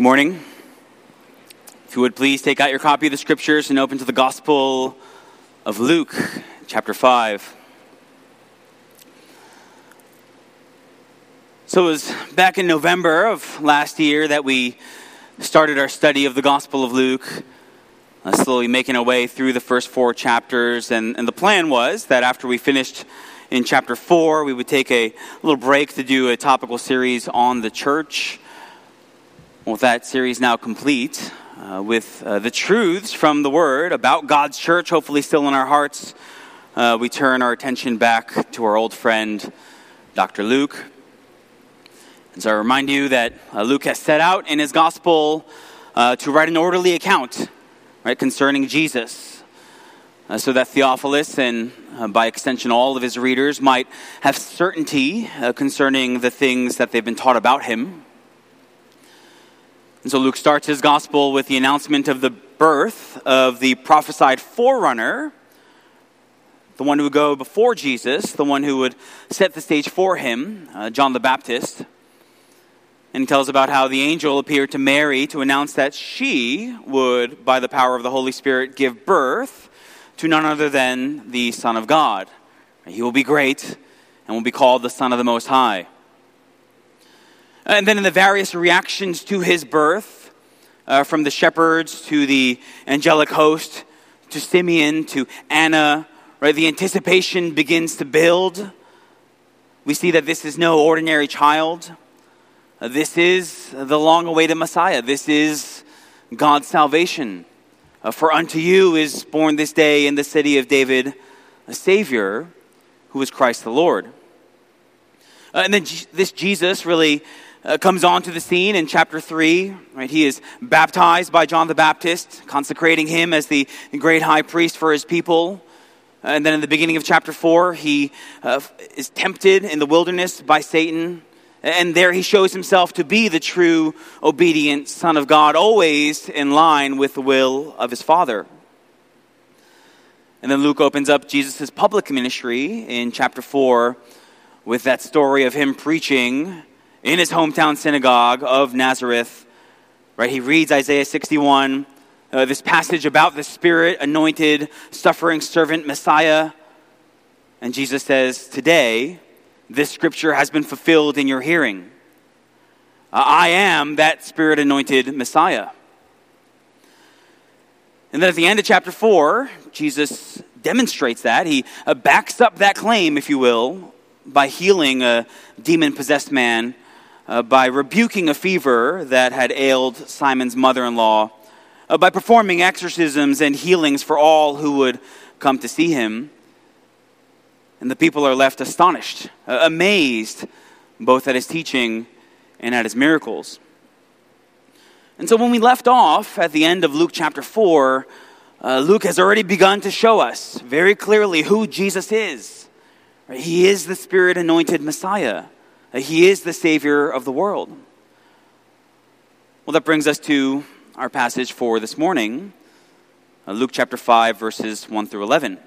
Good morning. If you would please take out your copy of the scriptures and open to the Gospel of Luke, chapter 5. So it was back in November of last year that we started our study of the Gospel of Luke, uh, slowly making our way through the first four chapters. And, and the plan was that after we finished in chapter 4, we would take a little break to do a topical series on the church with that series now complete, uh, with uh, the truths from the Word about God's church, hopefully still in our hearts, uh, we turn our attention back to our old friend, Dr. Luke. And so I remind you that uh, Luke has set out in his gospel uh, to write an orderly account right, concerning Jesus. Uh, so that Theophilus and by extension all of his readers might have certainty concerning the things that they've been taught about him. And so Luke starts his gospel with the announcement of the birth of the prophesied forerunner, the one who would go before Jesus, the one who would set the stage for him, uh, John the Baptist. And he tells about how the angel appeared to Mary to announce that she would, by the power of the Holy Spirit, give birth to none other than the Son of God. He will be great and will be called the Son of the Most High. And then in the various reactions to his birth, uh, from the shepherds to the angelic host to Simeon to Anna, right, the anticipation begins to build. We see that this is no ordinary child. Uh, this is the long awaited Messiah. This is God's salvation. Uh, for unto you is born this day in the city of David a Savior who is Christ the Lord. Uh, and then this Jesus really uh, comes onto the scene in chapter 3. Right? He is baptized by John the Baptist, consecrating him as the great high priest for his people. And then in the beginning of chapter 4, he uh, is tempted in the wilderness by Satan. And there he shows himself to be the true, obedient Son of God, always in line with the will of his Father. And then Luke opens up Jesus' public ministry in chapter 4 with that story of him preaching in his hometown synagogue of Nazareth. Right, he reads Isaiah 61, uh, this passage about the Spirit anointed, suffering servant Messiah. And Jesus says, Today, this scripture has been fulfilled in your hearing. Uh, I am that Spirit anointed Messiah. And then at the end of chapter 4, Jesus demonstrates that. He uh, backs up that claim, if you will, by healing a demon possessed man uh, by rebuking a fever that had ailed Simon's mother in law, uh, by performing exorcisms and healings for all who would come to see him. And the people are left astonished, uh, amazed, both at his teaching and at his miracles. And so when we left off at the end of Luke chapter 4, uh, Luke has already begun to show us very clearly who Jesus is. He is the Spirit anointed Messiah. He is the Savior of the world. Well, that brings us to our passage for this morning uh, Luke chapter 5, verses 1 through 11.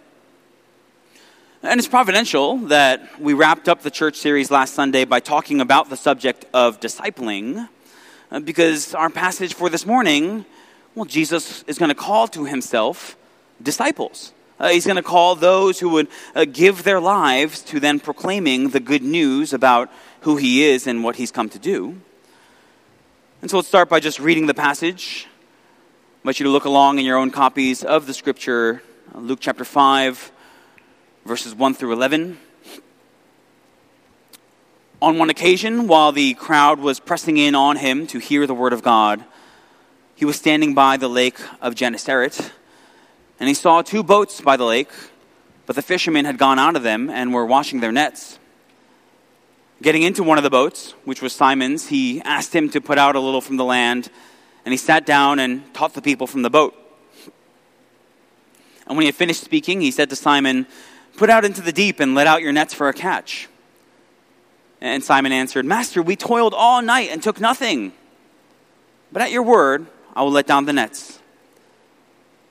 And it's providential that we wrapped up the church series last Sunday by talking about the subject of discipling, uh, because our passage for this morning, well, Jesus is going to call to himself disciples. Uh, he's going to call those who would uh, give their lives to then proclaiming the good news about who he is and what he's come to do. And so let's start by just reading the passage. I want you to look along in your own copies of the scripture, uh, Luke chapter 5, verses 1 through 11. On one occasion, while the crowd was pressing in on him to hear the word of God, he was standing by the lake of Gennesaret, and he saw two boats by the lake, but the fishermen had gone out of them and were washing their nets. Getting into one of the boats, which was Simon's, he asked him to put out a little from the land, and he sat down and taught the people from the boat. And when he had finished speaking, he said to Simon, Put out into the deep and let out your nets for a catch. And Simon answered, Master, we toiled all night and took nothing. But at your word, I will let down the nets.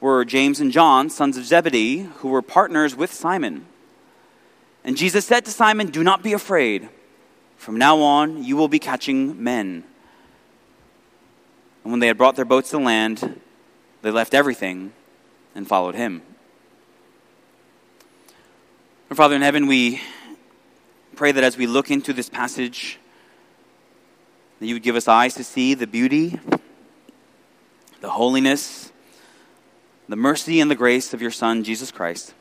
were James and John, sons of Zebedee, who were partners with Simon. And Jesus said to Simon, Do not be afraid. From now on, you will be catching men. And when they had brought their boats to land, they left everything and followed him. Our Father in heaven, we pray that as we look into this passage, that you would give us eyes to see the beauty, the holiness, the mercy, and the grace of your Son, Jesus Christ.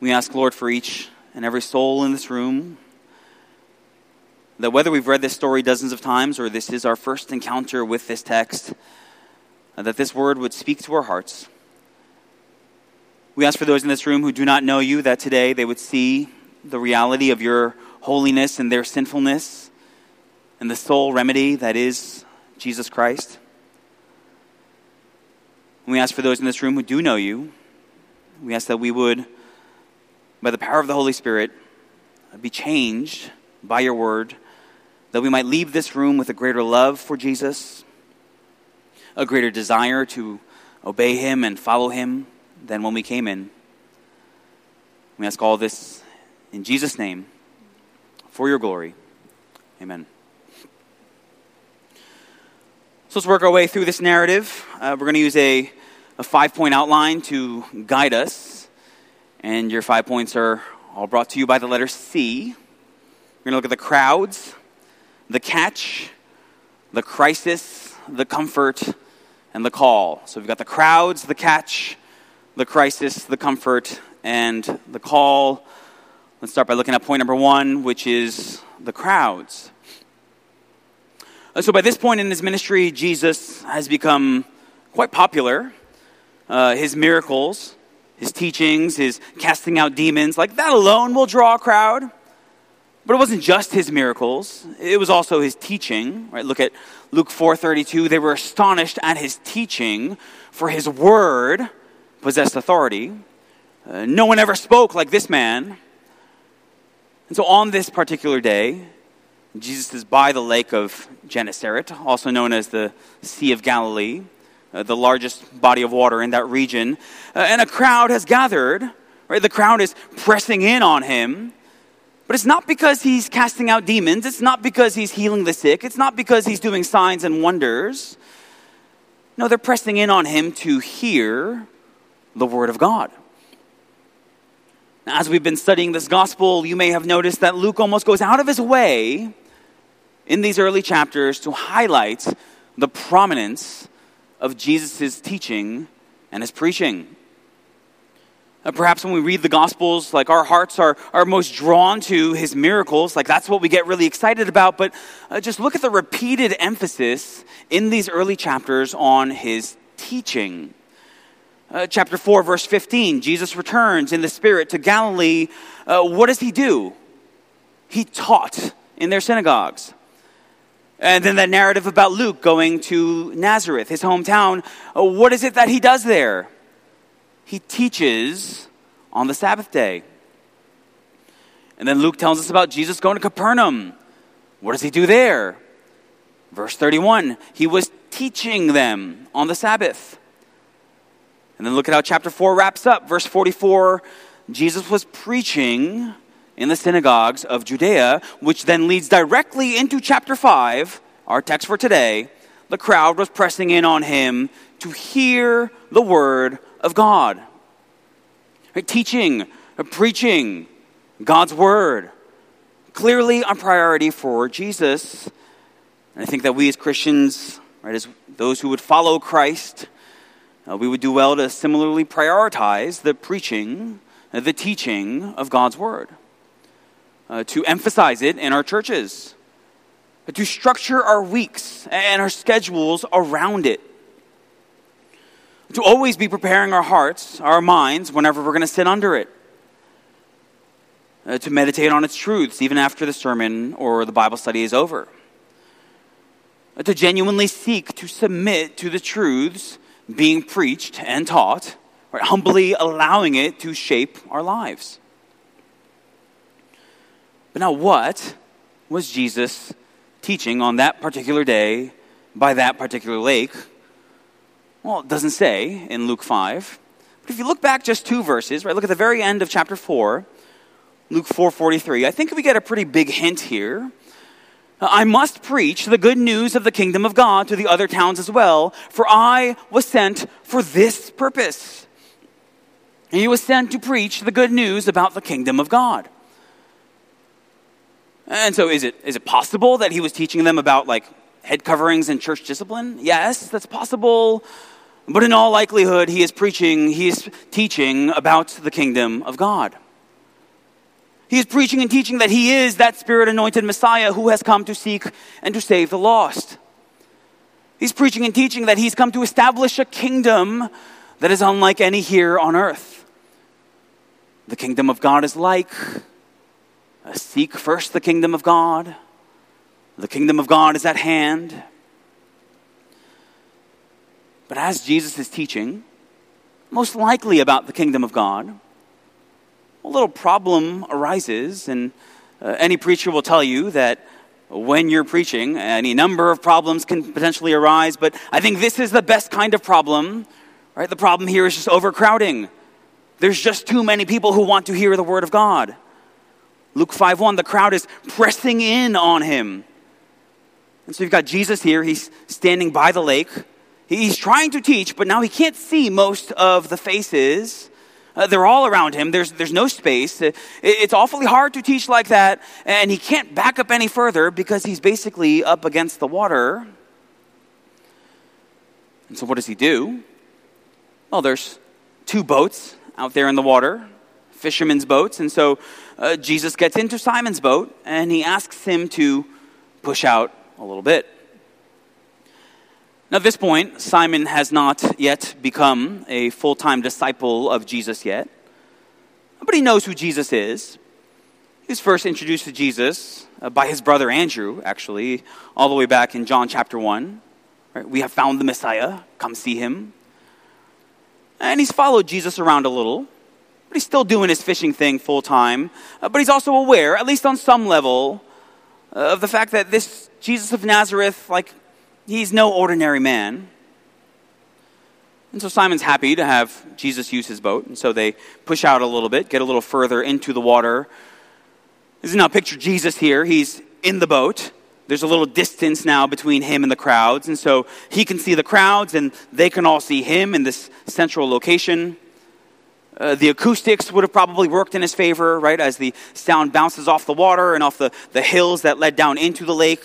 We ask, Lord, for each and every soul in this room that whether we've read this story dozens of times or this is our first encounter with this text, that this word would speak to our hearts. We ask for those in this room who do not know you that today they would see the reality of your holiness and their sinfulness and the sole remedy that is Jesus Christ. We ask for those in this room who do know you, we ask that we would by the power of the Holy Spirit, be changed by your word, that we might leave this room with a greater love for Jesus, a greater desire to obey him and follow him than when we came in. We ask all this in Jesus' name for your glory. Amen. So let's work our way through this narrative. Uh, we're going to use a, a five point outline to guide us and your five points are all brought to you by the letter C. We're going to look at the crowds, the catch, the crisis, the comfort, and the call. So we've got the crowds, the catch, the crisis, the comfort, and the call. Let's start by looking at point number one, which is the crowds. Uh, so by this point in his ministry, Jesus has become quite popular. Uh, his miracles his teachings, his casting out demons, like that alone will draw a crowd. But it wasn't just his miracles, it was also his teaching. Right? Look at Luke 4:32. They were astonished at his teaching, for his word possessed authority. Uh, no one ever spoke like this man. And so on this particular day, Jesus is by the lake of Gennesaret, also known as the Sea of Galilee uh, the largest body of water in that region. Uh, and a crowd has gathered, right? The crowd is pressing in on him. But it's not because he's casting out demons. It's not because he's healing the sick. It's not because he's doing signs and wonders. No, they're pressing in on him to hear the word of God. Now, as we've been studying this gospel, you may have noticed that Luke almost goes out of his way in these early chapters to highlight the prominence of Jesus' teaching and his preaching. Uh, perhaps when we read the Gospels, like our hearts are, are most drawn to his miracles, like that's what we get really excited about. But uh, just look at the repeated emphasis in these early chapters on his teaching. Uh, chapter 4, verse 15, Jesus returns in the Spirit to Galilee. Uh, what does he do? He taught in their synagogues. And then that narrative about Luke going to Nazareth, his hometown. Uh, what is it that he does there? He teaches on the Sabbath day. And then Luke tells us about Jesus going to Capernaum. What does he do there? Verse 31 He was teaching them on the Sabbath. And then look at how chapter 4 wraps up. Verse 44 Jesus was preaching in the synagogues of Judea, which then leads directly into chapter 5, our text for today. The crowd was pressing in on him to hear the word of God. Teaching, preaching God's word. Clearly a priority for Jesus. And I think that we as Christians, right, as those who would follow Christ, uh, we would do well to similarly prioritize the preaching, uh, the teaching of God's word uh, to emphasize it in our churches, to structure our weeks and our schedules around it, to always be preparing our hearts, our minds, whenever we're going to sit under it. uh, to meditate on its truths even after the sermon or the Bible study is over. Uh, to genuinely seek to submit to the truths being preached and taught, right, humbly allowing it to shape our lives. But now, what was Jesus teaching on that particular day by that particular lake? Well, it doesn't say in Luke 5. But if you look back just two verses, right, look at the very end of chapter 4, Luke 4:43. I think we get a pretty big hint here. I must preach the good news of the kingdom of God to the other towns as well, for I was sent for this purpose. He was sent to preach the good news about the kingdom of God. And so is it is it possible that he was teaching them about like head coverings and church discipline? Yes, that's possible. But in all likelihood, he is preaching, he is teaching about the kingdom of God. He is preaching and teaching that he is that spirit anointed Messiah who has come to seek and to save the lost. He's preaching and teaching that he's come to establish a kingdom that is unlike any here on earth. The kingdom of God is like seek first the kingdom of God. The kingdom of God is at hand. But as Jesus is teaching, most likely about the kingdom of God, a little problem arises, and uh, any preacher will tell you that when you're preaching, any number of problems can potentially arise, but I think this is the best kind of problem, right? The problem here is just overcrowding. There's just too many people who want to hear the word of God. Luke 5:1 the crowd is pressing in on him. And so you've got Jesus here, he's standing by the lake. He's trying to teach, but now he can't see most of the faces. Uh, they're all around him. There's, there's no space. Uh, it's awfully hard to teach like that, and he can't back up any further because he's basically up against the water. And so, what does he do? Well, there's two boats out there in the water, fishermen's boats. And so, uh, Jesus gets into Simon's boat, and he asks him to push out a little bit. Now, at this point, Simon has not yet become a full time disciple of Jesus yet, but he knows who Jesus is. He was first introduced to Jesus uh, by his brother Andrew, actually, all the way back in John chapter 1. Right? We have found the Messiah, come see him. And he's followed Jesus around a little, but he's still doing his fishing thing full time. Uh, but he's also aware, at least on some level, uh, of the fact that this Jesus of Nazareth, like, he's no ordinary man. And so Simon's happy to have Jesus use his boat. And so they push out a little bit, get a little further into the water. This is now picture Jesus here. He's in the boat. There's a little distance now between him and the crowds. And so he can see the crowds and they can all see him in this central location. Uh, the acoustics would have probably worked in his favor, right, as the sound bounces off the water and off the, the hills that led down into the lake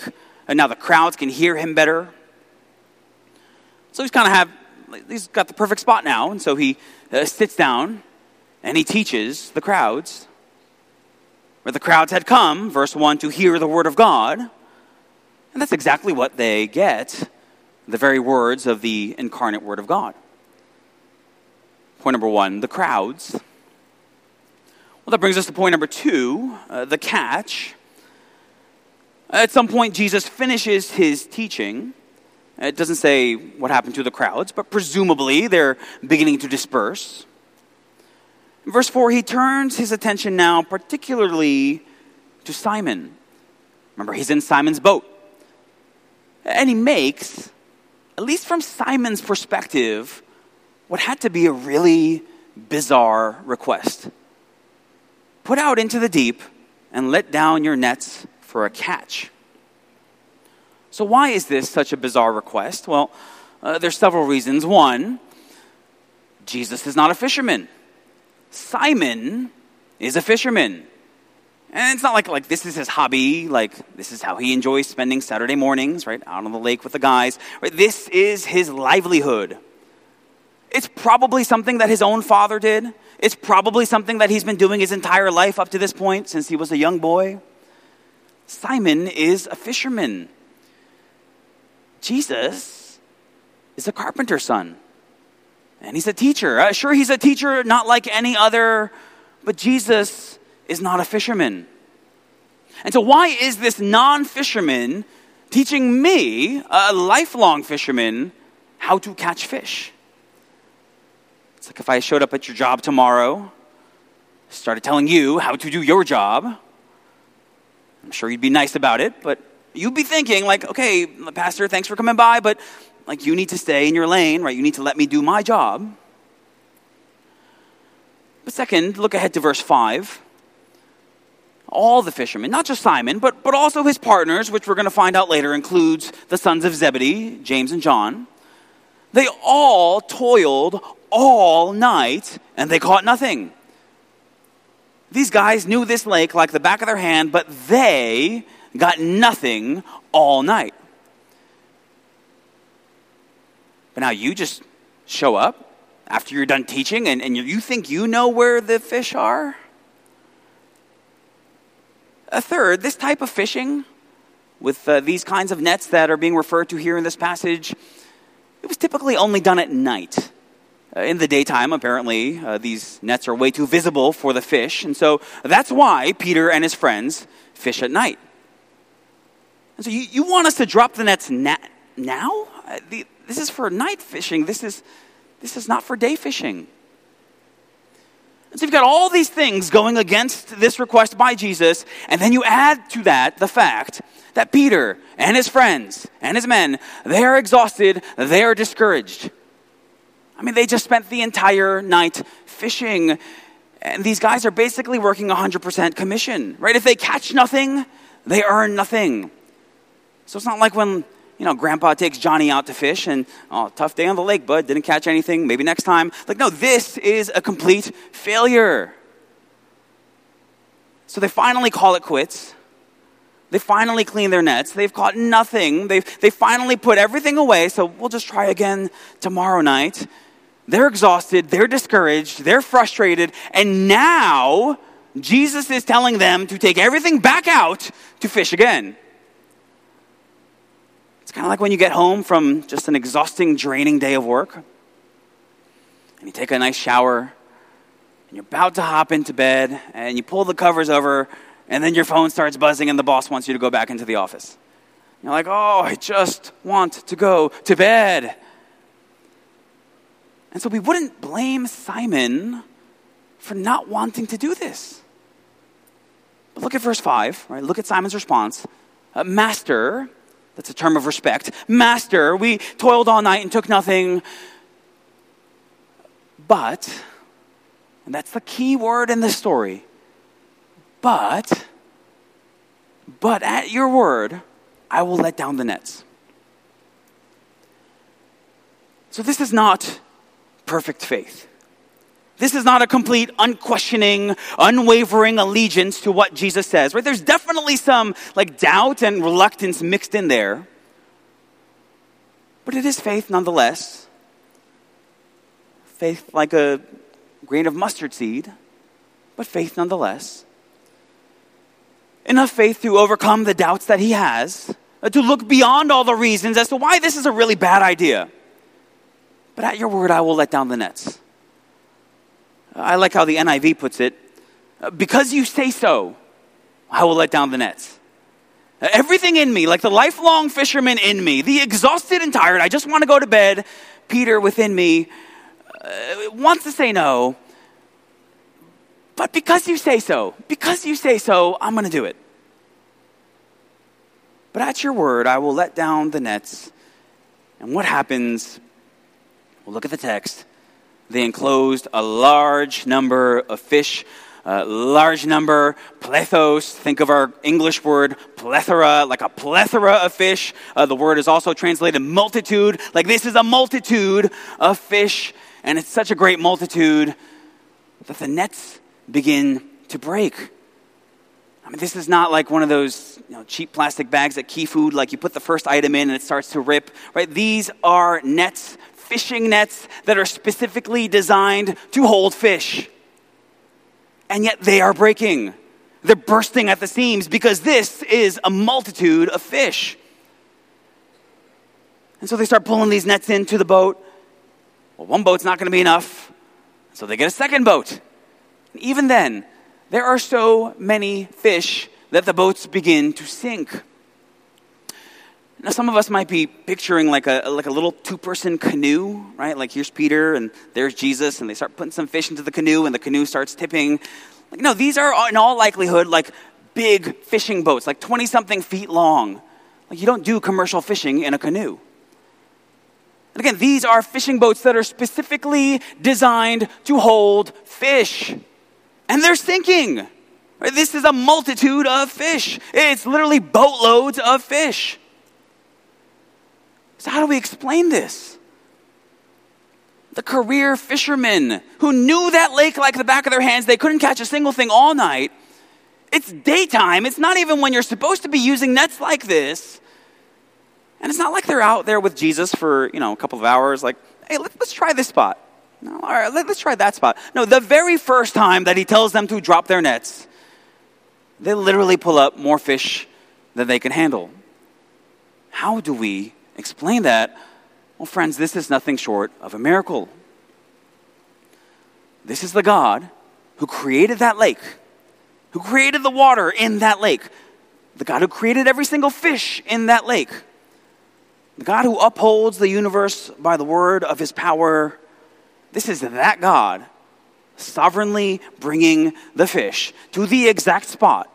and now the crowds can hear him better. So he's kind of have he's got the perfect spot now, and so he uh, sits down and he teaches the crowds. Where the crowds had come, verse 1, to hear the word of God. And that's exactly what they get the very words of the incarnate word of God. Point number one the crowds. Well, that brings us to point number two uh, the catch. At some point, Jesus finishes his teaching. It doesn't say what happened to the crowds, but presumably they're beginning to disperse. In verse 4, he turns his attention now particularly to Simon. Remember, he's in Simon's boat. And he makes, at least from Simon's perspective, what had to be a really bizarre request Put out into the deep and let down your nets for a catch. So, why is this such a bizarre request? Well, uh, there's several reasons. One, Jesus is not a fisherman. Simon is a fisherman. And it's not like, like this is his hobby, like this is how he enjoys spending Saturday mornings, right, out on the lake with the guys. Right? This is his livelihood. It's probably something that his own father did. It's probably something that he's been doing his entire life up to this point since he was a young boy. Simon is a fisherman. Jesus is a carpenter's son. And he's a teacher. Uh, sure, he's a teacher not like any other, but Jesus is not a fisherman. And so, why is this non fisherman teaching me, a lifelong fisherman, how to catch fish? It's like if I showed up at your job tomorrow, started telling you how to do your job. I'm sure you'd be nice about it, but you'd be thinking, like, okay, Pastor, thanks for coming by, but like you need to stay in your lane, right? You need to let me do my job. But second, look ahead to verse 5 all the fishermen, not just Simon, but, but also his partners, which we're going to find out later includes the sons of Zebedee, James and John. They all toiled all night and they caught nothing. These guys knew this lake like the back of their hand, but they got nothing all night. But now you just show up after you're done teaching and, and you think you know where the fish are? A third, this type of fishing, with uh, these kinds of nets that are being referred to here in this passage, it was typically only done at night. Uh, in the daytime, apparently, uh, these nets are way too visible for the fish, and so that's why Peter and his friends fish at night. And so you, you want us to drop the nets na- now? Uh, the, this is for night fishing. This is, this is not for day fishing. And so you've got all these things going against this request by Jesus, and then you add to that the fact that Peter and his friends and his men, they are exhausted, they are discouraged. I mean, they just spent the entire night fishing, and these guys are basically working 100% commission, right? If they catch nothing, they earn nothing. So it's not like when you know, grandpa takes Johnny out to fish and, oh, tough day on the lake, bud. Didn't catch anything. Maybe next time. Like, no, this is a complete failure. So they finally call it quits. They finally clean their nets. They've caught nothing. They've, they finally put everything away. So we'll just try again tomorrow night. They're exhausted. They're discouraged. They're frustrated. And now Jesus is telling them to take everything back out to fish again. It's kind of like when you get home from just an exhausting, draining day of work, and you take a nice shower, and you're about to hop into bed, and you pull the covers over, and then your phone starts buzzing, and the boss wants you to go back into the office. You're like, oh, I just want to go to bed. And so we wouldn't blame Simon for not wanting to do this. But look at verse 5, right? Look at Simon's response. Uh, Master, that's a term of respect. Master, we toiled all night and took nothing. But, and that's the key word in the story, but, but at your word, I will let down the nets. So this is not perfect faith. This is not a complete, unquestioning, unwavering allegiance to what Jesus says, right? There's definitely some like doubt and reluctance mixed in there. But it is faith nonetheless. Faith like a grain of mustard seed, but faith nonetheless. Enough faith to overcome the doubts that he has, uh, to look beyond all the reasons as to why this is a really bad idea. But at your word, I will let down the nets. I like how the NIV puts it because you say so, I will let down the nets. Everything in me, like the lifelong fisherman in me, the exhausted and tired, I just want to go to bed. Peter within me uh, wants to say no. But because you say so, because you say so, I'm going to do it. But at your word, I will let down the nets. And what happens? We'll look at the text they enclosed a large number of fish, a large number, plethos. Think of our English word plethora, like a plethora of fish. Uh, the word is also translated multitude. Like this is a multitude of fish, and it's such a great multitude that the nets begin to break. I mean, this is not like one of those you know, cheap plastic bags at Key Food, like you put the first item in and it starts to rip, right? These are nets fishing nets that are specifically designed to hold fish. And yet they are breaking. They're bursting at the seams because this is a multitude of fish. And so they start pulling these nets into the boat. Well, one boat's not going to be enough. So they get a second boat. And even then, there are so many fish that the boats begin to sink. Now, some of us might be picturing like a, like a little two person canoe, right? Like here's Peter and there's Jesus, and they start putting some fish into the canoe, and the canoe starts tipping. Like, no, these are in all likelihood like big fishing boats, like 20 something feet long. Like, you don't do commercial fishing in a canoe. And again, these are fishing boats that are specifically designed to hold fish. And they're sinking. This is a multitude of fish. It's literally boatloads of fish. So, how do we explain this? The career fishermen who knew that lake like the back of their hands, they couldn't catch a single thing all night. It's daytime. It's not even when you're supposed to be using nets like this. And it's not like they're out there with Jesus for, you know, a couple of hours, like, hey, let, us try this spot. No, all right, let, let's try that spot. No, the very first time that he tells them to drop their nets, they literally pull up more fish than they can handle. How do we explain that? Well, friends, this is nothing short of a miracle. This is the God who created that lake, who created the water in that lake, the God who created every single fish in that lake, the God who upholds the universe by the word of his power. This is that God sovereignly bringing the fish to the exact spot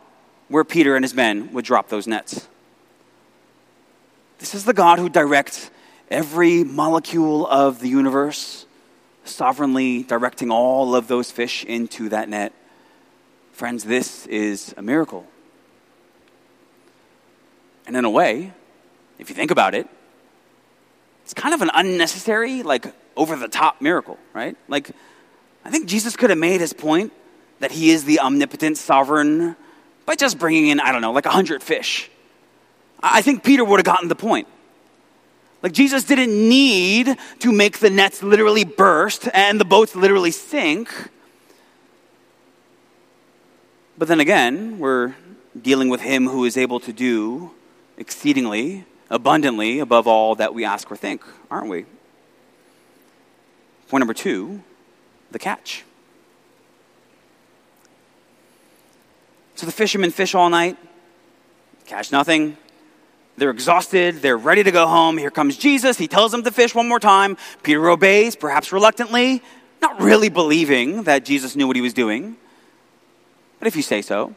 where Peter and his men would drop those nets. This is the God who directs every molecule of the universe, sovereignly directing all of those fish into that net. Friends, this is a miracle. And in a way, if you think about it, it's kind of an unnecessary, like over the top miracle, right? Like, I think Jesus could have made his point that he is the omnipotent sovereign by just bringing in, I don't know, like a hundred fish. I think Peter would have gotten the point. Like Jesus didn't need to make the nets literally burst and the boats literally sink. But then again, we're dealing with him who is able to do exceedingly, abundantly above all that we ask or think, aren't we? Point number two the catch. So the fishermen fish all night, catch nothing. They're exhausted. They're ready to go home. Here comes Jesus. He tells them to fish one more time. Peter obeys, perhaps reluctantly, not really believing that Jesus knew what he was doing. But if you say so.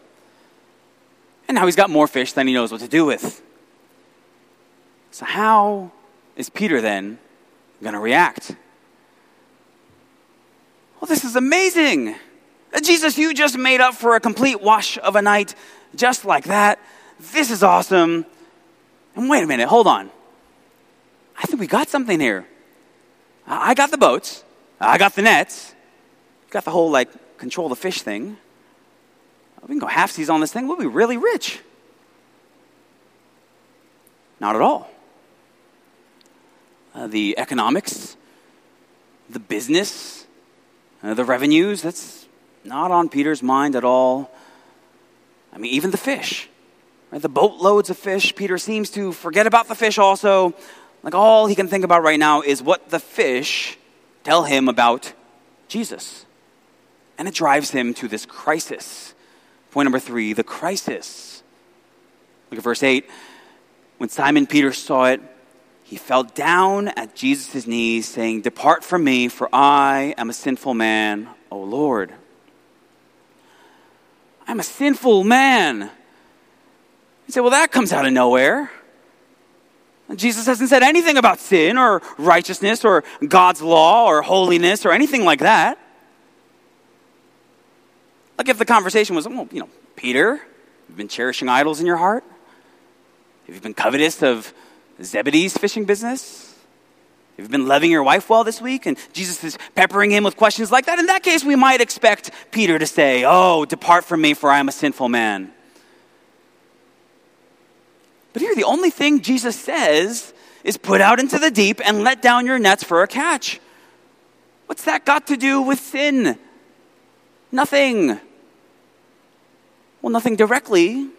And now he's got more fish than he knows what to do with. So, how is Peter then going to react? Well, this is amazing. Uh, Jesus, you just made up for a complete wash of a night just like that. This is awesome. And wait a minute, hold on. I think we got something here. I got the boats, I got the nets, got the whole like control the fish thing. We can go half seas on this thing, we'll be really rich. Not at all. Uh, the economics, the business, uh, the revenues, that's not on Peter's mind at all. I mean, even the fish, right? the boatloads of fish. Peter seems to forget about the fish also. Like all he can think about right now is what the fish tell him about Jesus. And it drives him to this crisis. Point number three the crisis. Look at verse 8. When Simon Peter saw it, he fell down at Jesus' knees, saying, Depart from me, for I am a sinful man, O Lord. I'm a sinful man. You say, well, that comes out of nowhere. Jesus hasn't said anything about sin or righteousness or God's law or holiness or anything like that. Like if the conversation was, well, you know, Peter, you've been cherishing idols in your heart? Have you been covetous of Zebedee's fishing business? Have you been loving your wife well this week? And Jesus is peppering him with questions like that. In that case, we might expect Peter to say, Oh, depart from me, for I am a sinful man. But here, the only thing Jesus says is put out into the deep and let down your nets for a catch. What's that got to do with sin? Nothing. Well, nothing directly.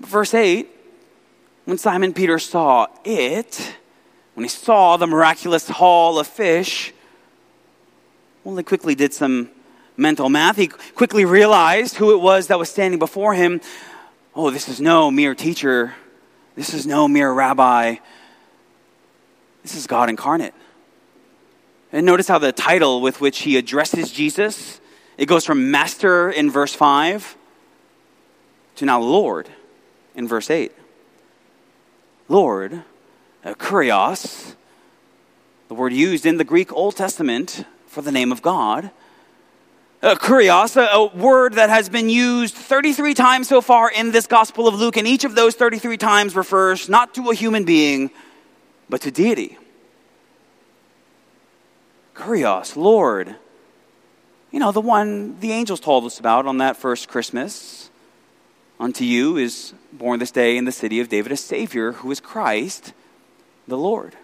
Verse 8 when Simon Peter saw it, when he saw the miraculous haul of fish, well, they quickly did some mental math. He quickly realized who it was that was standing before him. Oh, this is no mere teacher. This is no mere rabbi. This is God incarnate. And notice how the title with which he addresses Jesus, it goes from master in verse 5 to now Lord in verse 8. Lord, uh, kurios, the word used in the Greek Old Testament for the name of God. Uh, kurios, a, a word that has been used 33 times so far in this Gospel of Luke, and each of those 33 times refers not to a human being, but to deity. Kurios, Lord. You know, the one the angels told us about on that first Christmas. Unto you is born this day in the city of David a Savior who is Christ the Lord.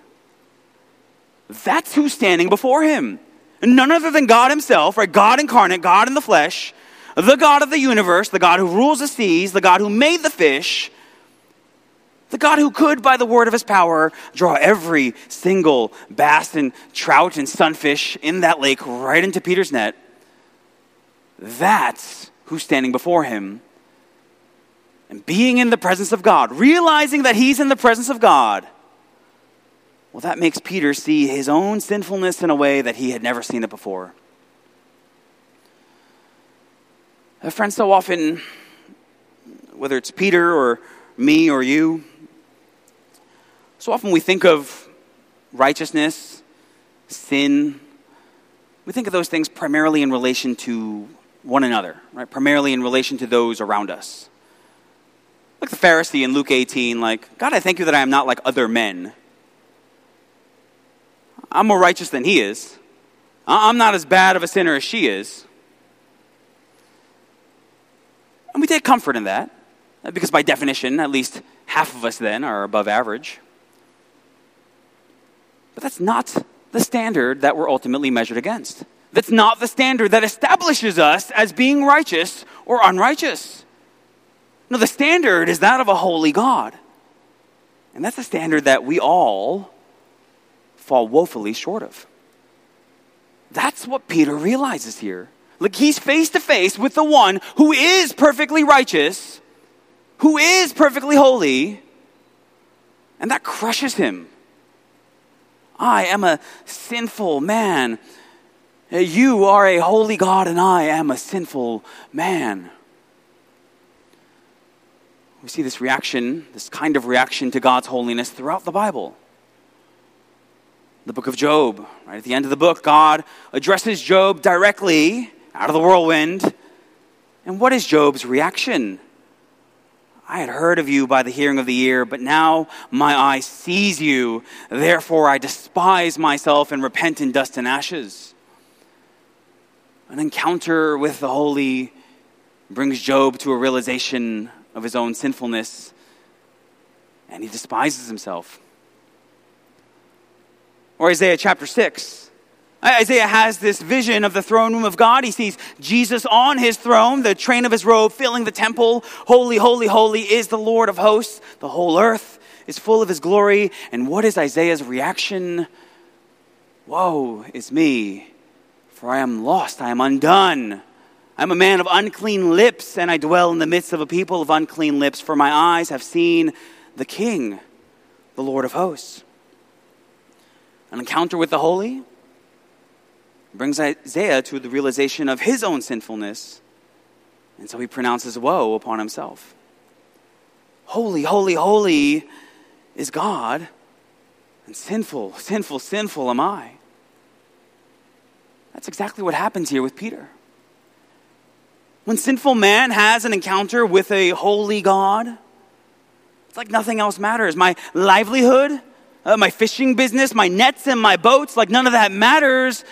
That's who's standing before him. None other than God Himself, right? God incarnate, God in the flesh, the God of the universe, the God who rules the seas, the God who made the fish, the God who could, by the word of His power, draw every single bass and trout and sunfish in that lake right into Peter's net. That's who's standing before Him. And being in the presence of God, realizing that He's in the presence of God well, that makes Peter see his own sinfulness in a way that he had never seen it before. Uh, friends, so often, whether it's Peter or me or you, so often we think of righteousness, sin, we think of those things primarily in relation to one another, right? Primarily in relation to those around us. Like the Pharisee in Luke 18, like, God, I thank you that I am not like other men I'm more righteous than he is. I'm not as bad of a sinner as she is. And we take comfort in that, because by definition, at least half of us then are above average. But that's not the standard that we're ultimately measured against. That's not the standard that establishes us as being righteous or unrighteous. No, the standard is that of a holy God. And that's a standard that we all fall woefully short of. That's what Peter realizes here. Like he's face to face with the one who is perfectly righteous, who is perfectly holy, and that crushes him. I am a sinful man. You are a holy God, and I am a sinful man. We see this reaction, this kind of reaction to God's holiness throughout the Bible the book of Job. Right at the end of the book, God addresses Job directly out of the whirlwind. And what is Job's reaction? I had heard of you by the hearing of the ear, but now my eye sees you. Therefore, I despise myself and repent in dust and ashes. An encounter with the holy brings Job to a realization of his own sinfulness, and he despises himself. Or Isaiah chapter 6. Isaiah has this vision of the throne room of God. He sees Jesus on his throne, the train of his robe filling the temple. Holy, holy, holy is the Lord of hosts. The whole earth is full of his glory. And what is Isaiah's reaction? Woe is me, for I am lost, I am undone. I am a man of unclean lips, and I dwell in the midst of a people of unclean lips, for my eyes have seen the King, the Lord of hosts an encounter with the holy brings Isaiah to the realization of his own sinfulness. And so he pronounces woe upon himself. Holy, holy, holy is God, and sinful, sinful, sinful am I. That's exactly what happens here with Peter. When sinful man has an encounter with a holy God, it's like nothing else matters. My livelihood, uh, my fishing business, my nets and my boats, like none of that matters.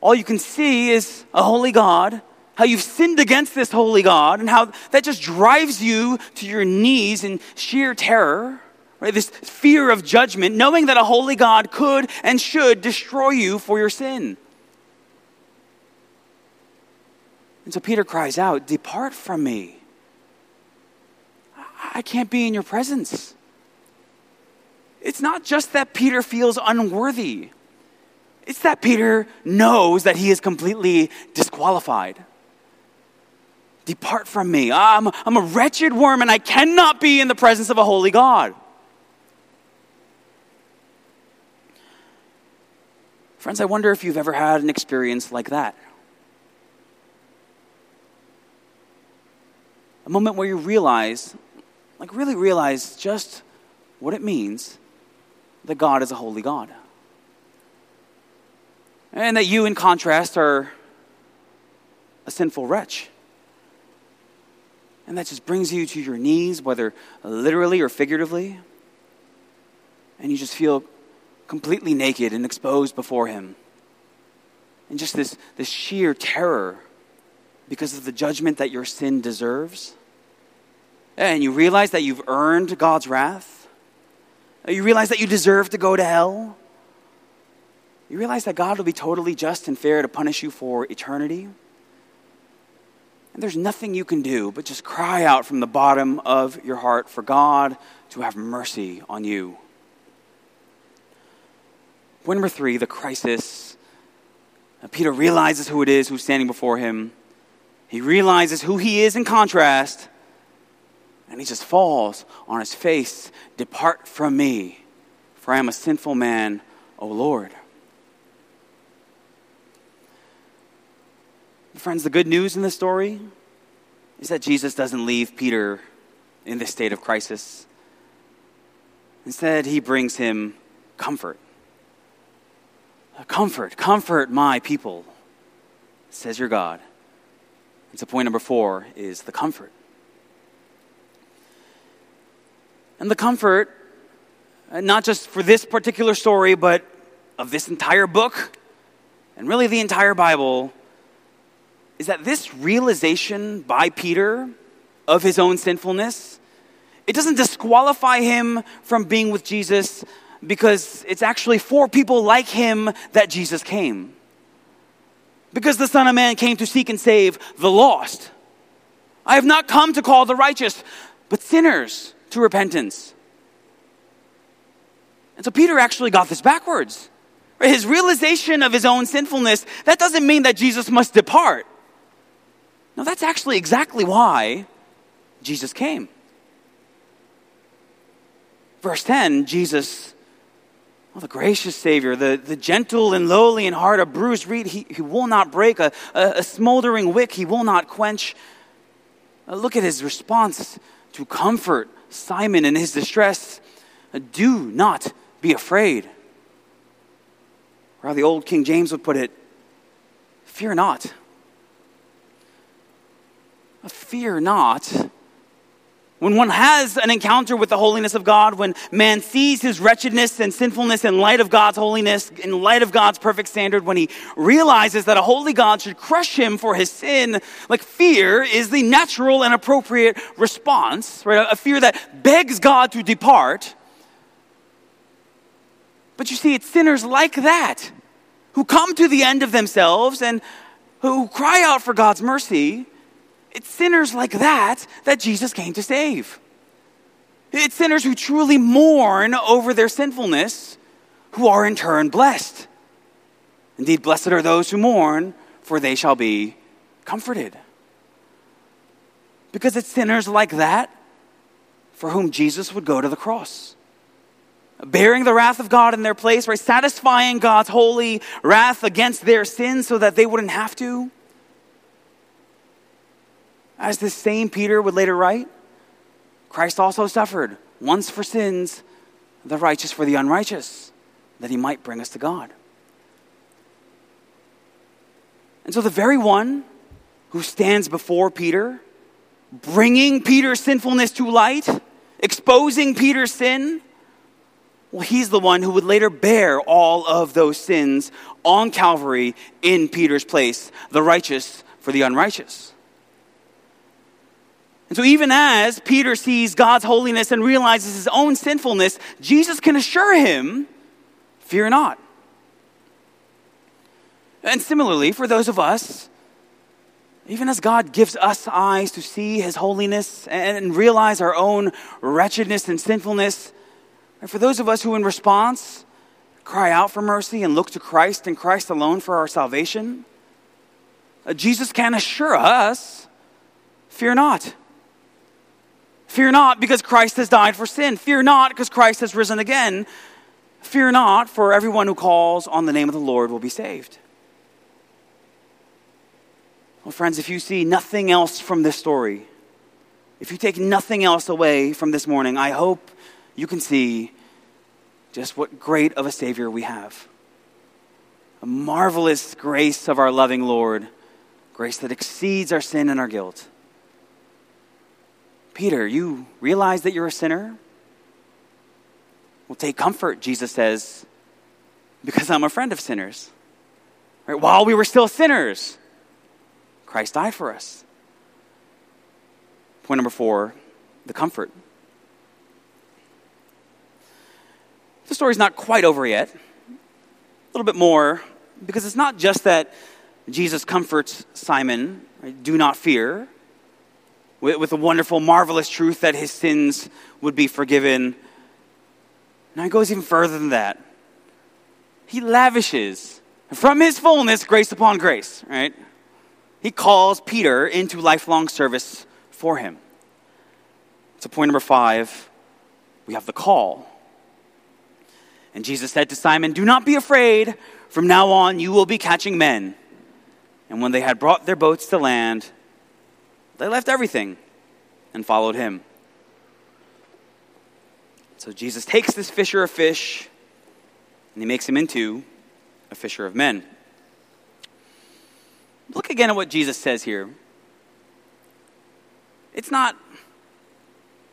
All you can see is a holy God, how you've sinned against this holy God, and how that just drives you to your knees in sheer terror. Right? This fear of judgment, knowing that a holy God could and should destroy you for your sin. And so Peter cries out, Depart from me. I can't be in your presence. It's not just that Peter feels unworthy, It's that Peter knows that he is completely disqualified. Depart from me. I'm, I'm a wretched worm and I cannot be in the presence of a holy God. Friends, I wonder if you've ever had an experience like that. A moment where you realize, like really realize just what it means that God is a holy God. And that you, in contrast, are a sinful wretch. And that just brings you to your knees, whether literally or figuratively. And you just feel completely naked and exposed before Him. And just this, this sheer terror because of the judgment that your sin deserves. And you realize that you've earned God's wrath. Oh, you realize that you deserve to go to hell. You realize that God will be totally just and fair to punish you for eternity. And there's nothing you can do but just cry out from the bottom of your heart for God to have mercy on you. Point number three the crisis. Peter realizes who it is who's standing before him. He realizes who he is in contrast. And he just falls on his face Depart from me, for I am a sinful man, O Lord. Friends, the good news in this story is that Jesus doesn't leave Peter in this state of crisis. Instead, he brings him comfort. Comfort, comfort my people, says your God. And so, point number four is the comfort. And the comfort, uh, not just for this particular story, but of this entire book, and really the entire Bible, is that this realization by Peter of his own sinfulness, it doesn't disqualify him from being with Jesus because it's actually for people like him that Jesus came. Because the Son of Man came to seek and save the lost. I have not come to call the righteous, but sinners to repentance. And so Peter actually got this backwards. His realization of his own sinfulness, that doesn't mean that Jesus must depart. No, that's actually exactly why Jesus came. Verse 10, Jesus, oh, the gracious Savior, the, the gentle and lowly in heart, a bruised reed he, he will not break, a, a, a smoldering wick he will not quench. Uh, look at his response to comfort Simon in his distress. Do not be afraid. Or how the old King James would put it, fear not. Fear not. When one has an encounter with the holiness of God, when man sees his wretchedness and sinfulness in light of God's holiness, in light of God's perfect standard, when he realizes that a holy God should crush him for his sin, like fear is the natural and appropriate response, right? A fear that begs God to depart. But you see, it's sinners like that who come to the end of themselves and who cry out for God's mercy it's sinners like that that Jesus came to save. It's sinners who truly mourn over their sinfulness who are in turn blessed. Indeed, blessed are those who mourn, for they shall be comforted. Because it's sinners like that for whom Jesus would go to the cross. Bearing the wrath of God in their place, right? Satisfying God's holy wrath against their sins so that they wouldn't have to. As the same Peter would later write, Christ also suffered once for sins, the righteous for the unrighteous, that he might bring us to God. And so the very one who stands before Peter, bringing Peter's sinfulness to light, exposing Peter's sin, well, he's the one who would later bear all of those sins on Calvary in Peter's place, the righteous for the unrighteous. And so, even as Peter sees God's holiness and realizes his own sinfulness, Jesus can assure him, Fear not. And similarly, for those of us, even as God gives us eyes to see his holiness and realize our own wretchedness and sinfulness, and for those of us who, in response, cry out for mercy and look to Christ and Christ alone for our salvation, uh, Jesus can assure us fear not. Fear not because Christ has died for sin. Fear not because Christ has risen again. Fear not, for everyone who calls on the name of the Lord will be saved. Well, friends, if you see nothing else from this story, if you take nothing else away from this morning, I hope you can see just what great of a Savior we have. A marvelous grace of our loving Lord, grace that exceeds our sin and our guilt. Peter, you realize that you're a sinner? Well, take comfort, Jesus says, because I'm a friend of sinners. Right? While we were still sinners, Christ died for us. Point number four the comfort. The story's not quite over yet. A little bit more, because it's not just that Jesus comforts Simon, right? do not fear, with, with the wonderful, marvelous truth that his sins would be forgiven. Now he goes even further than that. He lavishes from his fullness grace upon grace, right? He calls Peter into lifelong service for him. So, point number five, we have the call. And Jesus said to Simon, Do not be afraid. From now on, you will be catching men. And when they had brought their boats to land, they left everything and followed him. So Jesus takes this fisher of fish and he makes him into a fisher of men. Look again at what Jesus says here. It's not,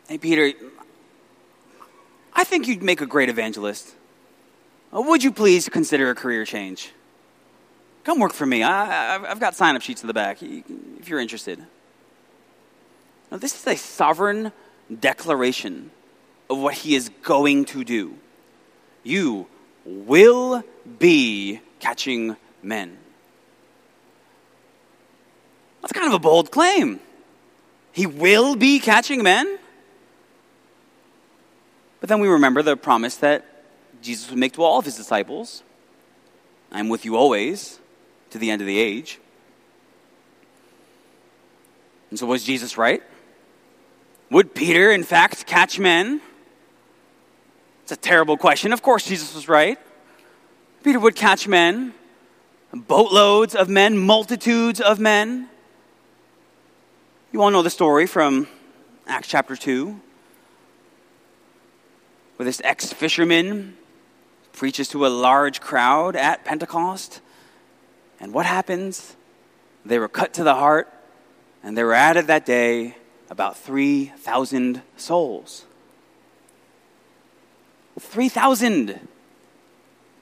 hey, Peter, I think you'd make a great evangelist. Would you please consider a career change? Come work for me. I, have got sign up sheets in the back if you're interested. Now, this is a sovereign declaration of what he is going to do. You will be catching men. That's kind of a bold claim. He will be catching men? But then we remember the promise that Jesus would make to all of his disciples I'm with you always to the end of the age. And so, was Jesus right? Would Peter, in fact, catch men? It's a terrible question. Of course, Jesus was right. Peter would catch men, boatloads of men, multitudes of men. You all know the story from Acts chapter 2, where this ex fisherman preaches to a large crowd at Pentecost. And what happens? They were cut to the heart, and they were added that day about 3,000 souls. 3,000.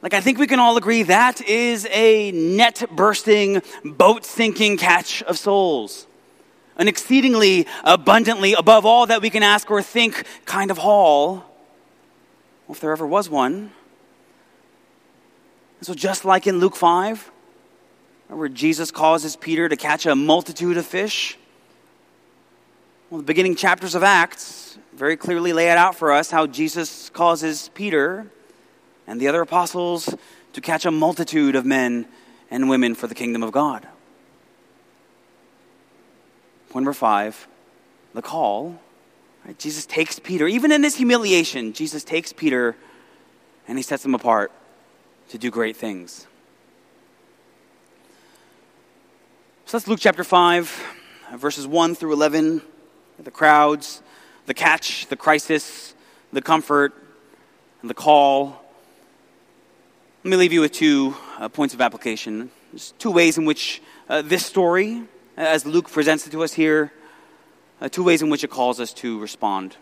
Like, I think we can all agree that is a net bursting, boat sinking catch of souls. An exceedingly abundantly, above all that we can ask or think, kind of haul. If there ever was one. And so, just like in Luke 5, where Jesus causes Peter to catch a multitude of fish, well, the beginning chapters of Acts very clearly lay it out for us how Jesus causes Peter and the other apostles to catch a multitude of men and women for the kingdom of God. Point number five the call. Right? Jesus takes Peter, even in his humiliation, Jesus takes Peter and he sets him apart to do great things. So that's Luke chapter 5, verses 1 through 11 the crowds, the catch, the crisis, the comfort, and the call. Let me leave you with two uh, points of application. There's two ways in which uh, this story, as Luke presents it to us here, uh, two ways in which it calls us to respond.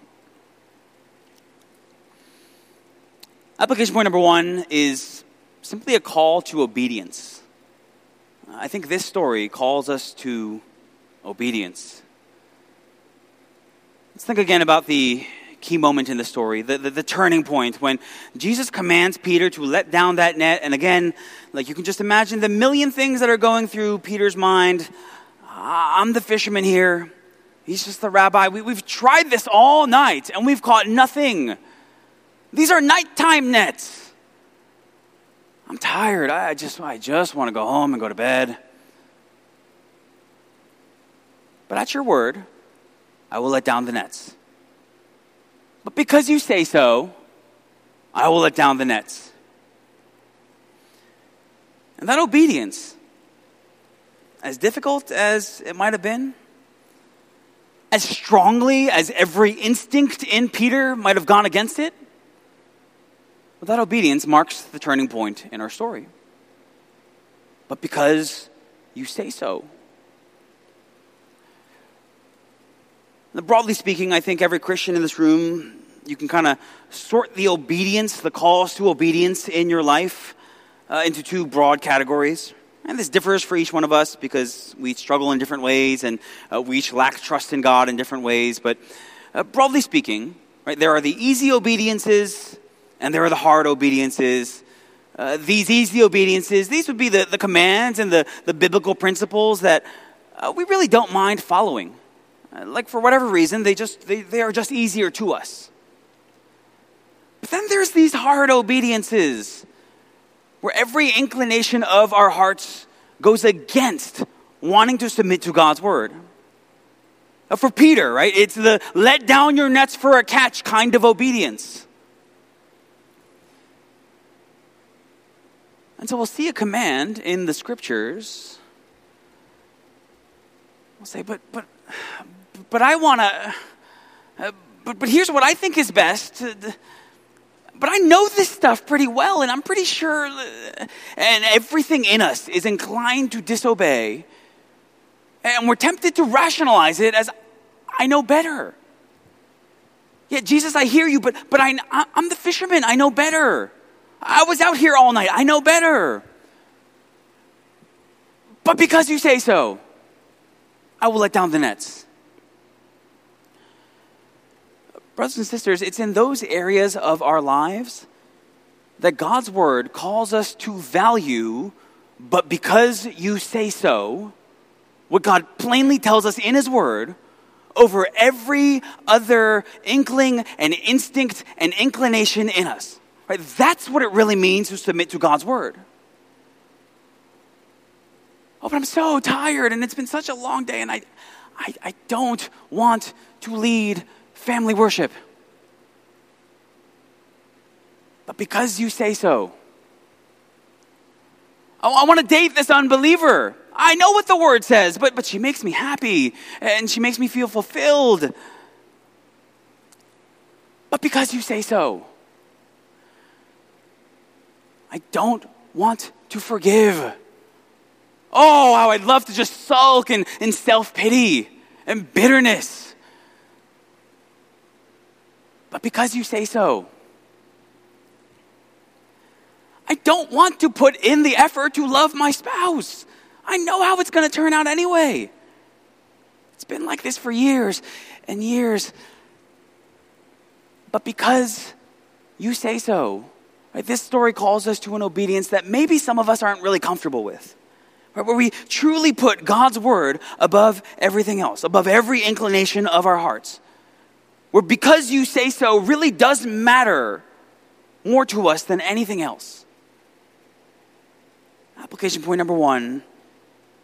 Application point number one is simply a call to obedience. I think this story calls us to obedience. Let's think again about the key moment in the story, the, the, the, turning point when Jesus commands Peter to let down that net. And again, like you can just imagine the million things that are going through Peter's mind. Ah, I'm the fisherman here. He's just the rabbi. We, we've tried this all night and we've caught nothing. These are nighttime nets. I'm tired. I just, I just want to go home and go to bed. But at your word, I will let down the nets. But because you say so, I will let down the nets. And that obedience, as difficult as it might have been, as strongly as every instinct in Peter might have gone against it, but that obedience marks the turning point in our story. But because you say so. Broadly speaking, I think every Christian in this room, you can kind of sort the obedience, the calls to obedience in your life uh, into two broad categories. And this differs for each one of us because we struggle in different ways and uh, we each lack trust in God in different ways. But uh, broadly speaking, right, there are the easy obediences and there are the hard obediences. Uh, these easy obediences, these would be the, the commands and the, the biblical principles that uh, we really don't mind following. Like for whatever reason, they just they, they are just easier to us. But then there's these hard obediences where every inclination of our hearts goes against wanting to submit to God's word. For Peter, right, it's the let down your nets for a catch kind of obedience. And so we'll see a command in the scriptures. We'll say, but, but, but I want to, uh, but, but here's what I think is best. But I know this stuff pretty well, and I'm pretty sure, uh, and everything in us is inclined to disobey. And we're tempted to rationalize it as I know better. Yeah, Jesus, I hear you, but, but I, I'm the fisherman. I know better. I was out here all night. I know better. But because you say so, I will let down the nets. Brothers and sisters, it's in those areas of our lives that God's word calls us to value, but because you say so, what God plainly tells us in His word, over every other inkling and instinct and inclination in us. Right? That's what it really means to submit to God's word. Oh, but I'm so tired and it's been such a long day and I, I, I don't want to lead family worship. But because you say so, I, I want to date this unbeliever. I know what the word says, but, but she makes me happy and she makes me feel fulfilled. But because you say so, I don't want to forgive. Oh, how I'd love to just sulk in, in self pity and bitterness. But because you say so, I don't want to put in the effort to love my spouse. I know how it's going to turn out anyway. It's been like this for years and years. But because you say so, Right? This story calls us to an obedience that maybe some of us aren't really comfortable with. Right? Where we truly put God's word above everything else, above every inclination of our hearts. Where because you say so really does matter more to us than anything else. Application point number one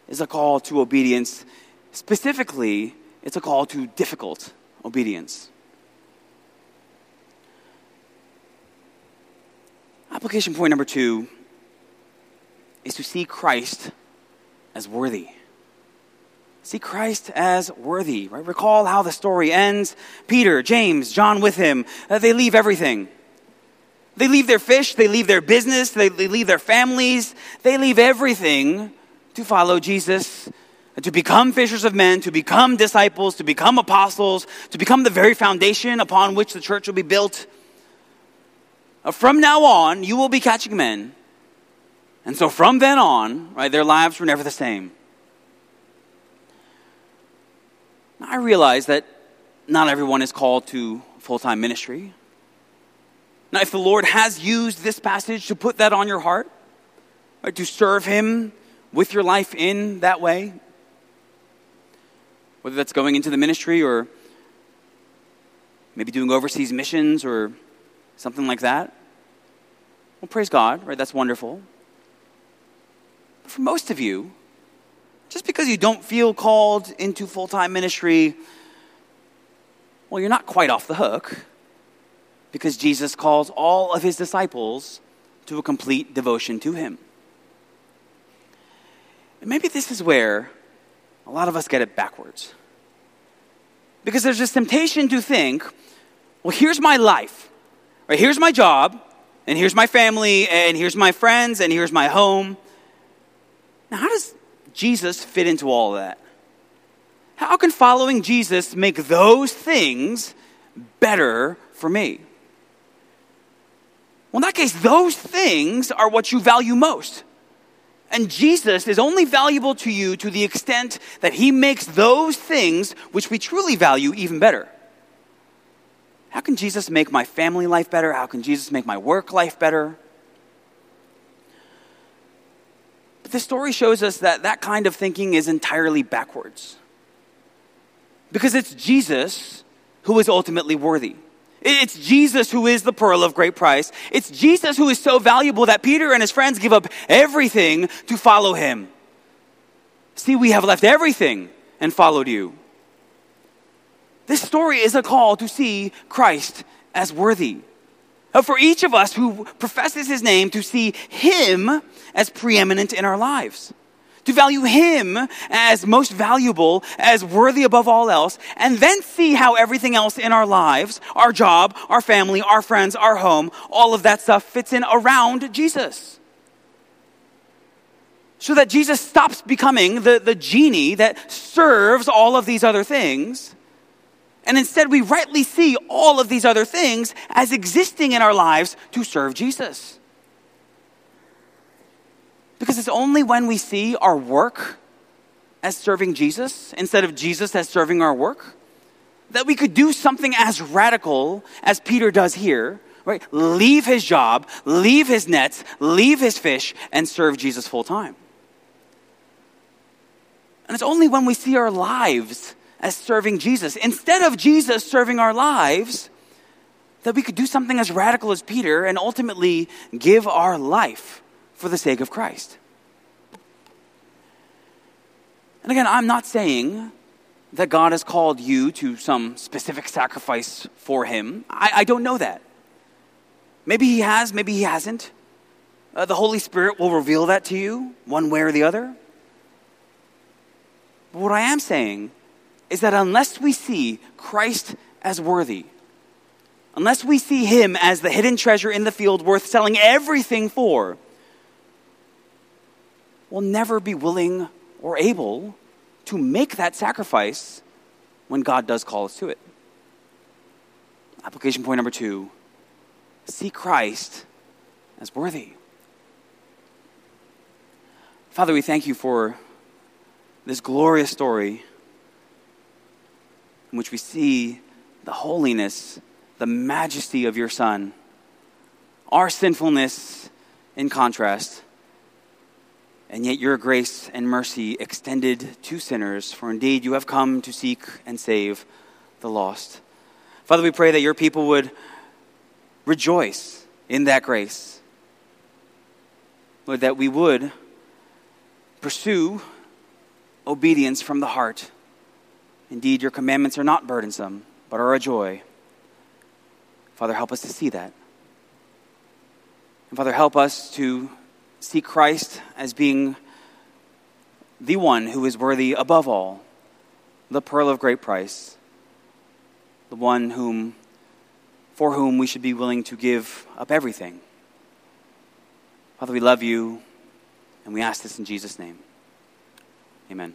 is a call to obedience. Specifically, it's a call to difficult obedience. Application point number two is to see Christ as worthy. See Christ as worthy, right? Recall how the story ends. Peter, James, John with him, uh, they leave everything. They leave their fish, they leave their business, they, they leave their families, they leave everything to follow Jesus, to become fishers of men, to become disciples, to become apostles, to become the very foundation upon which the church will be built. Uh, from now on, you will be catching men. And so from then on, right, their lives were never the same. Now, I realize that not everyone is called to full time ministry. Now, if the Lord has used this passage to put that on your heart, right, to serve Him with your life in that way, whether that's going into the ministry or maybe doing overseas missions or something like that. Well, praise God, right? That's wonderful. But For most of you, just because you don't feel called into full time ministry, well, you're not quite off the hook because Jesus calls all of his disciples to a complete devotion to him. And maybe this is where a lot of us get it backwards. Because there's this temptation to think, well, here's my life, right? Here's my job, and here's my family, and here's my friends, and here's my home. Now, how does Jesus fit into all that? How can following Jesus make those things better for me? Well, in that case, those things are what you value most. And Jesus is only valuable to you to the extent that he makes those things which we truly value even better. How can Jesus make my family life better? How can Jesus make my work life better? But this story shows us that that kind of thinking is entirely backwards. Because it's Jesus who is ultimately worthy. It's Jesus who is the pearl of great price. It's Jesus who is so valuable that Peter and his friends give up everything to follow him. See, we have left everything and followed you. This story is a call to see Christ as worthy. Uh, for each of us who professes his name, to see him as preeminent in our lives to value Him as most valuable, as worthy above all else, and then see how everything else in our lives, our job, our family, our friends, our home, all of that stuff fits in around Jesus. So that Jesus stops becoming the, the genie that serves all of these other things. And instead, we rightly see all of these other things as existing in our lives to serve Jesus. Because it's only when we see our work as serving Jesus instead of Jesus as serving our work that we could do something as radical as Peter does here, right? Leave his job, leave his nets, leave his fish, and serve Jesus full time. And it's only when we see our lives as serving Jesus, instead of Jesus serving our lives, that we could do something as radical as Peter and ultimately give our life for the sake of Christ. And again, I'm not saying that God has called you to some specific sacrifice for Him. I, I don't know that. Maybe He has, maybe He hasn't. Uh, the Holy Spirit will reveal that to you, one way or the other. But what I am saying is that unless we see Christ as worthy, unless we see Him as the hidden treasure in the field worth selling everything for, we'll never be willing or able to make that sacrifice when God does call us to it. Application point number two see Christ as worthy. Father, we thank you for this glorious story in which we see the holiness, the majesty of your Son, our sinfulness in contrast and yet your grace and mercy extended to sinners, for indeed you have come to seek and save the lost. Father, we pray that your people would rejoice in that grace. Lord, that we would pursue obedience from the heart. Indeed, your commandments are not burdensome, but are a joy. Father, help us to see that. And Father, help us to see Christ as being the one who is worthy above all, the pearl of great price, the one whom for whom we should be willing to give up everything. Father, we love you, and we ask this in Jesus' name. Amen.